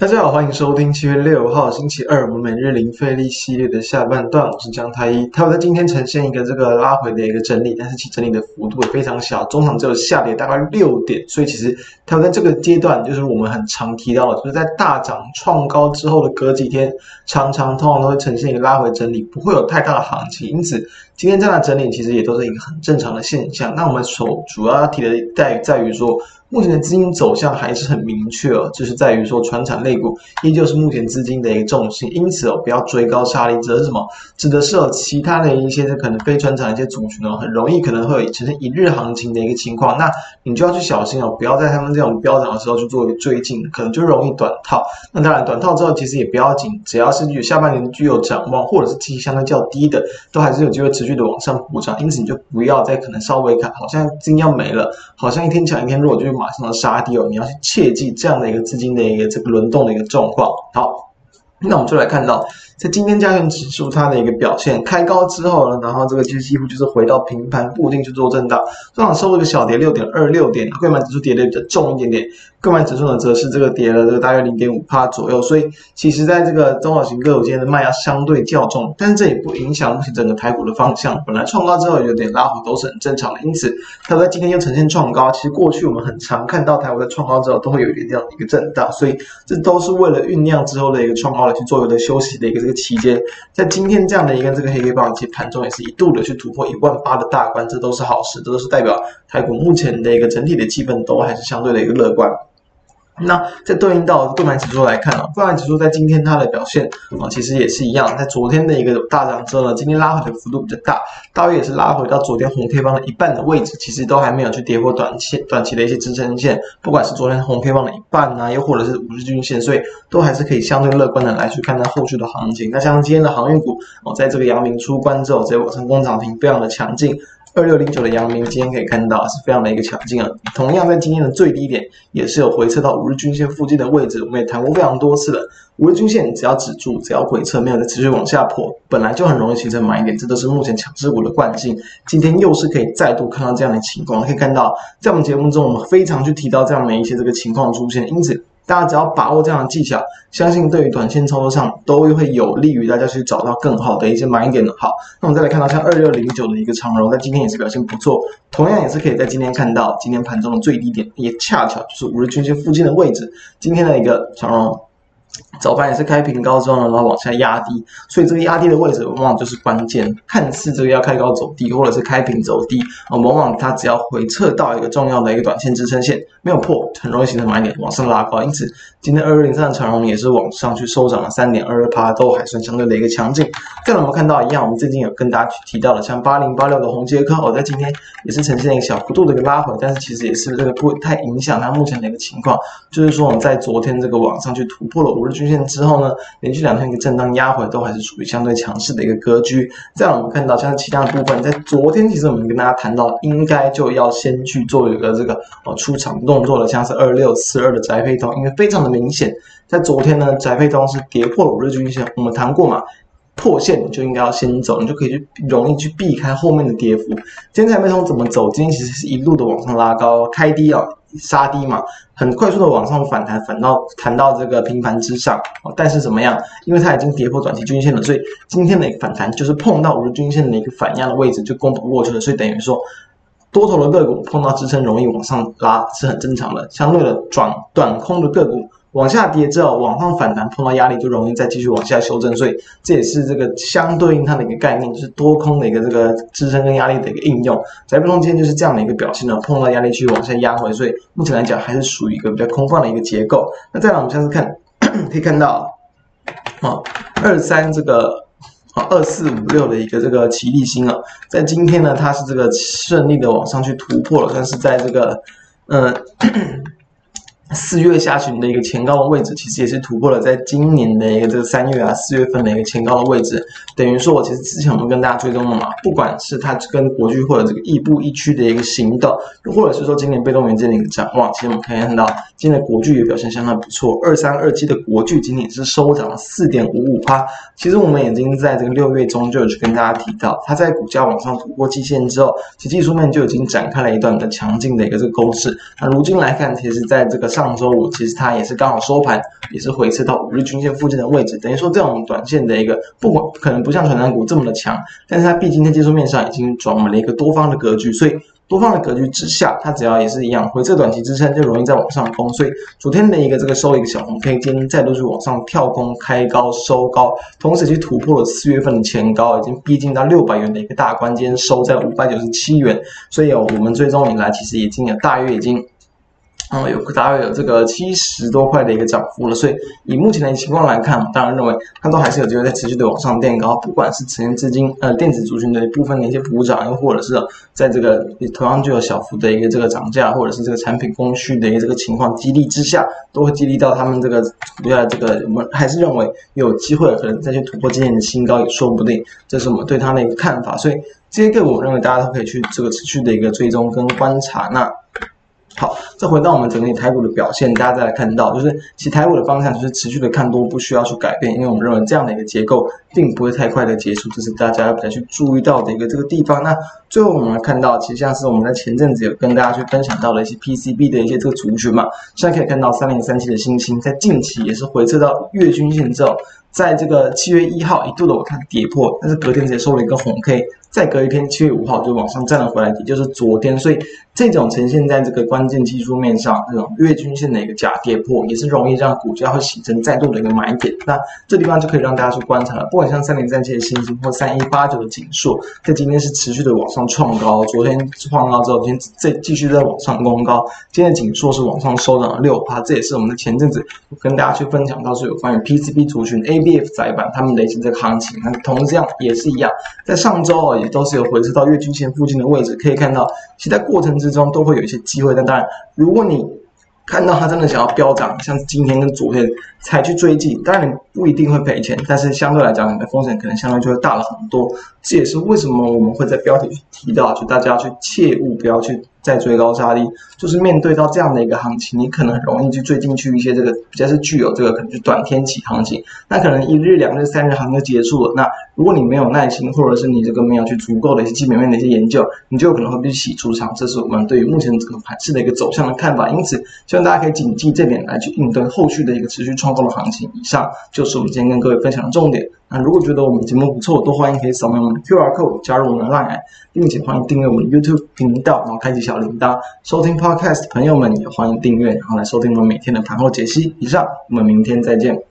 大家好，欢迎收听七月六号星期二我们每日零费力系列的下半段，我是江太一。它会在今天呈现一个这个拉回的一个整理，但是其整理的幅度也非常小，中场只有下跌大概六点，所以其实它会在这个阶段，就是我们很常提到的，就是在大涨创高之后的隔几天，常常通常都会呈现一个拉回整理，不会有太大的行情。因此，今天这样的整理其实也都是一个很正常的现象。那我们所主要要提的在在于说。目前的资金走向还是很明确哦，就是在于说，传产类股依旧是目前资金的一个重心，因此哦，不要追高杀低，指的是什么？指的是有其他的一些可能非传产的一些族群哦，很容易可能会呈现一日行情的一个情况，那你就要去小心哦，不要在他们这种飙涨的时候去做一个追进，可能就容易短套。那当然，短套之后其实也不要紧，只要是有下半年具有展望，或者是基期相对较低的，都还是有机会持续的往上补涨。因此，你就不要再可能稍微看，好像资金要没了，好像一天强一天弱，就马上要杀跌哦，你要去切记这样的一个资金的一个这个轮动的一个状况。好，那我们就来看到。在今天加权指数它的一个表现，开高之后呢，然后这个就几乎就是回到平盘固定去做震荡，中场收了个小跌六点二六点，购买指数跌的比较重一点点，购买指数呢则是这个跌了这个大约零点五帕左右，所以其实在这个中小型个股间的卖压相对较重，但是这也不影响目前整个台股的方向，本来创高之后有点拉回都是很正常的，因此它在今天又呈现创高，其实过去我们很常看到台股在创高之后都会有一点这样的一个震荡，所以这都是为了酝酿之后的一个创高来去做一个休息的一个个。期间，在今天这样的一个这个黑黑棒，其实盘中也是一度的去突破一万八的大关，这都是好事，这都是代表台股目前的一个整体的气氛都还是相对的一个乐观。那在对应到柜买指数来看啊，柜买指数在今天它的表现啊，其实也是一样，在昨天的一个大涨之后呢，今天拉回的幅度比较大，大约也是拉回到昨天红 K 棒的一半的位置，其实都还没有去跌破短期短期的一些支撑线，不管是昨天红 K 棒的一半啊，又或者是五日均线，所以都还是可以相对乐观的来去看待后续的行情。那像今天的航运股哦，在这个阳明出关之后，直接往上攻涨停，非常的强劲。二六零九的阳明今天可以看到是非常的一个强劲啊，同样在今天的最低点也是有回撤到五日均线附近的位置，我们也谈过非常多次了。五日均线只要止住，只要回撤没有再持续往下破，本来就很容易形成买点，这都是目前强势股的惯性。今天又是可以再度看到这样的情况，可以看到在我们节目中我们非常去提到这样的一些这个情况出现，因此。大家只要把握这样的技巧，相信对于短线操作上都会有利于大家去找到更好的一些买点的。好，那我们再来看到像二六零九的一个长荣，在今天也是表现不错，同样也是可以在今天看到今天盘中的最低点，也恰巧就是五日均线附近的位置。今天的一个长荣。早盘也是开平高之后呢，然后往下压低，所以这个压低的位置往往就是关键。看似这个要开高走低，或者是开平走低啊，往往它只要回撤到一个重要的一个短线支撑线没有破，很容易形成买点往上拉高。因此，今天二二零三的长荣也是往上去收涨了三点二二趴，都还算相对的一个强劲。跟我们看到一样，我们最近有跟大家去提到的，像八零八六的红杰科，我在今天也是呈现一个小幅度的一个拉回，但是其实也是这个不太影响它目前的一个情况。就是说，我们在昨天这个往上去突破了五日均线之后呢，连续两天一个震荡压回，都还是处于相对强势的一个格局。这样我们看到，像其他的部分，在昨天其实我们跟大家谈到，应该就要先去做一个这个呃出场动作了，像是二六四二的宅配通，因为非常的明显，在昨天呢，宅配通是跌破了五日均线，我们谈过嘛，破线你就应该要先走，你就可以去容易去避开后面的跌幅。今天宅配通怎么走？今天其实是一路的往上拉高，开低啊。杀低嘛，很快速的往上反弹，反到弹到这个平盘之上，但是怎么样？因为它已经跌破短期均线了，所以今天的一个反弹就是碰到五日均线的一个反压的位置就攻不过去了，所以等于说多头的个股碰到支撑容易往上拉是很正常的，相对的转短空的个股。往下跌之后，往上反弹碰到压力就容易再继续往下修正，所以这也是这个相对应它的一个概念，就是多空的一个这个支撑跟压力的一个应用。在不同间就是这样的一个表现呢，碰到压力去往下压回，所以目前来讲还是属于一个比较空方的一个结构。那再来我们下次看，可以看到，啊，二三这个啊二四五六的一个这个奇力星啊，在今天呢，它是这个顺利的往上去突破了，但是在这个呃。四月下旬的一个前高的位置，其实也是突破了在今年的一个这个三月啊四月份的一个前高的位置。等于说，我其实之前我们跟大家追踪了嘛，不管是它跟国巨或者这个亦步亦趋的一个行动，又或者是说今年被动元件的一个展望，其实我们可以看到，今年的国巨也表现相当不错。二三二七的国巨今年是收涨了四点五五趴。其实我们已经在这个六月中就有去跟大家提到，它在股价往上突破季线之后，其技术面就已经展开了一段的强劲的一个这个攻势。那如今来看，其实在这个上。上周五，其实它也是刚好收盘，也是回撤到五日均线附近的位置，等于说这种短线的一个不管可能不像传产股这么的强，但是它毕竟在技术面上已经转为了一个多方的格局，所以。多方的格局之下，它只要也是一样回测短期支撑，就容易再往上攻。所以昨天的一个这个收一个小红 K，今天再度是往上跳空开高收高，同时去突破了四月份的前高，已经逼近到六百元的一个大关，今天收在五百九十七元。所以哦，我们追踪以来，其实已经有大约已经。然后，有大概有这个七十多块的一个涨幅了，所以以目前的情况来看，当然认为它都还是有机会在持续的往上垫高，不管是此前资金呃电子族群的一部分的一些补涨，又或者是在这个同样具有小幅的一个这个涨价，或者是这个产品供需的一个这个情况激励之下，都会激励到他们这个股价这个我们还是认为有机会可能再去突破今年的新高也说不定，这是我们对它的一个看法。所以这些个股我认为大家都可以去这个持续的一个追踪跟观察。那。好，再回到我们整体台股的表现，大家再来看到，就是其台股的方向就是持续的看多，不需要去改变，因为我们认为这样的一个结构并不会太快的结束，这是大家要比较去注意到的一个这个地方。那最后我们来看到，其实像是我们在前阵子有跟大家去分享到的一些 PCB 的一些这个族群嘛，现在可以看到三零三七的欣兴，在近期也是回撤到月均线之后，在这个七月一号一度的我看跌破，但是隔天直接收了一个红 K。再隔一天，七月五号就往上站了回来，也就是昨天，所以这种呈现在这个关键技术面上，这种月均线的一个假跌破，也是容易让股价会形成再度的一个买点。那这地方就可以让大家去观察了。不管像三零三七的星星或三一八九的景硕，在今天是持续的往上创高，昨天创高之后，今天再继续在往上攻高。今天的景硕是往上收涨了六趴，这也是我们的前阵子跟大家去分享到是有关于 PCB 族群 A ABF 窄板他们的一些这个行情。那同样也是一样，在上周哦也都是有回撤到月均线附近的位置，可以看到，其实在过程之中都会有一些机会。但当然，如果你看到它真的想要飙涨，像今天跟昨天才去追进，当然你不一定会赔钱，但是相对来讲，你的风险可能相对就会大了很多。这也是为什么我们会在标题去提到，就大家去切勿不要去。在追高杀低，就是面对到这样的一个行情，你可能很容易就追进去一些这个比较是具有这个可能是短天期行情，那可能一日、两日、三日行情就结束了。那如果你没有耐心，或者是你这个没有去足够的一些基本面的一些研究，你就有可能会被洗出场。这是我们对于目前这个盘势的一个走向的看法。因此，希望大家可以谨记这点来去应对后续的一个持续创高的行情。以上就是我们今天跟各位分享的重点。那如果觉得我们节目不错，都欢迎可以扫描我们的 QR code 加入我们的 Line，并且欢迎订阅我们的 YouTube 频道，然后开启小铃铛。收听 Podcast 朋友们也欢迎订阅，然后来收听我们每天的盘后解析。以上，我们明天再见。